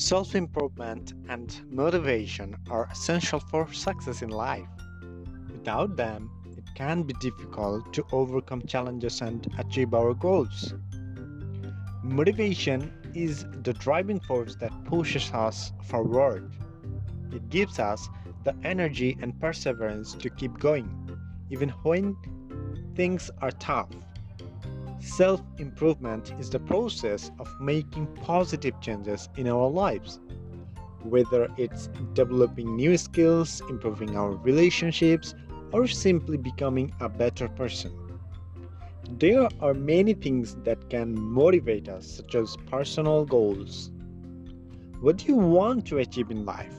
Self improvement and motivation are essential for success in life. Without them, it can be difficult to overcome challenges and achieve our goals. Motivation is the driving force that pushes us forward. It gives us the energy and perseverance to keep going, even when things are tough. Self improvement is the process of making positive changes in our lives. Whether it's developing new skills, improving our relationships, or simply becoming a better person. There are many things that can motivate us, such as personal goals. What do you want to achieve in life?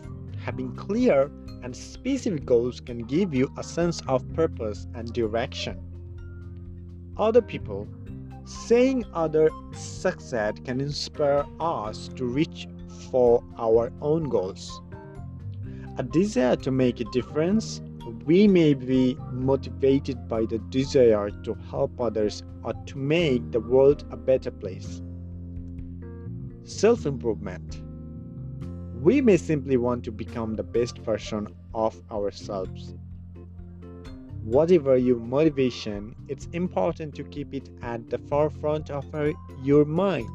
Having clear and specific goals can give you a sense of purpose and direction. Other people Saying others success can inspire us to reach for our own goals. A desire to make a difference, we may be motivated by the desire to help others or to make the world a better place. Self improvement. We may simply want to become the best version of ourselves. Whatever your motivation, it's important to keep it at the forefront of uh, your mind.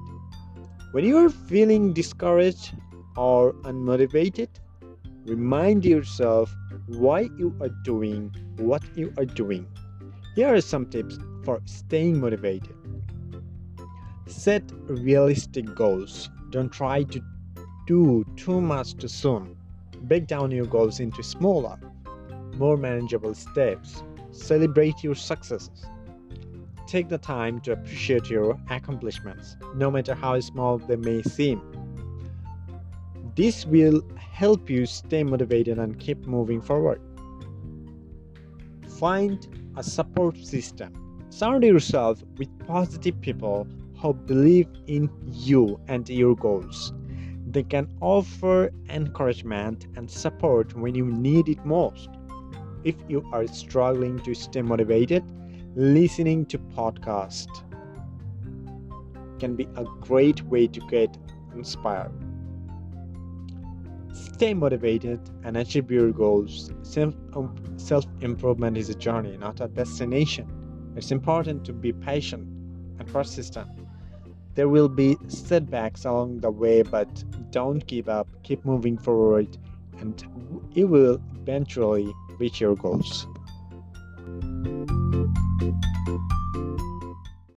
When you are feeling discouraged or unmotivated, remind yourself why you are doing what you are doing. Here are some tips for staying motivated. Set realistic goals. Don't try to do too much too soon. Break down your goals into smaller, more manageable steps. Celebrate your successes. Take the time to appreciate your accomplishments, no matter how small they may seem. This will help you stay motivated and keep moving forward. Find a support system. Surround yourself with positive people who believe in you and your goals. They can offer encouragement and support when you need it most. If you are struggling to stay motivated, listening to podcast can be a great way to get inspired. Stay motivated and achieve your goals. Self um, improvement is a journey, not a destination. It's important to be patient and persistent. There will be setbacks along the way, but don't give up. Keep moving forward, and it will eventually reach your goals.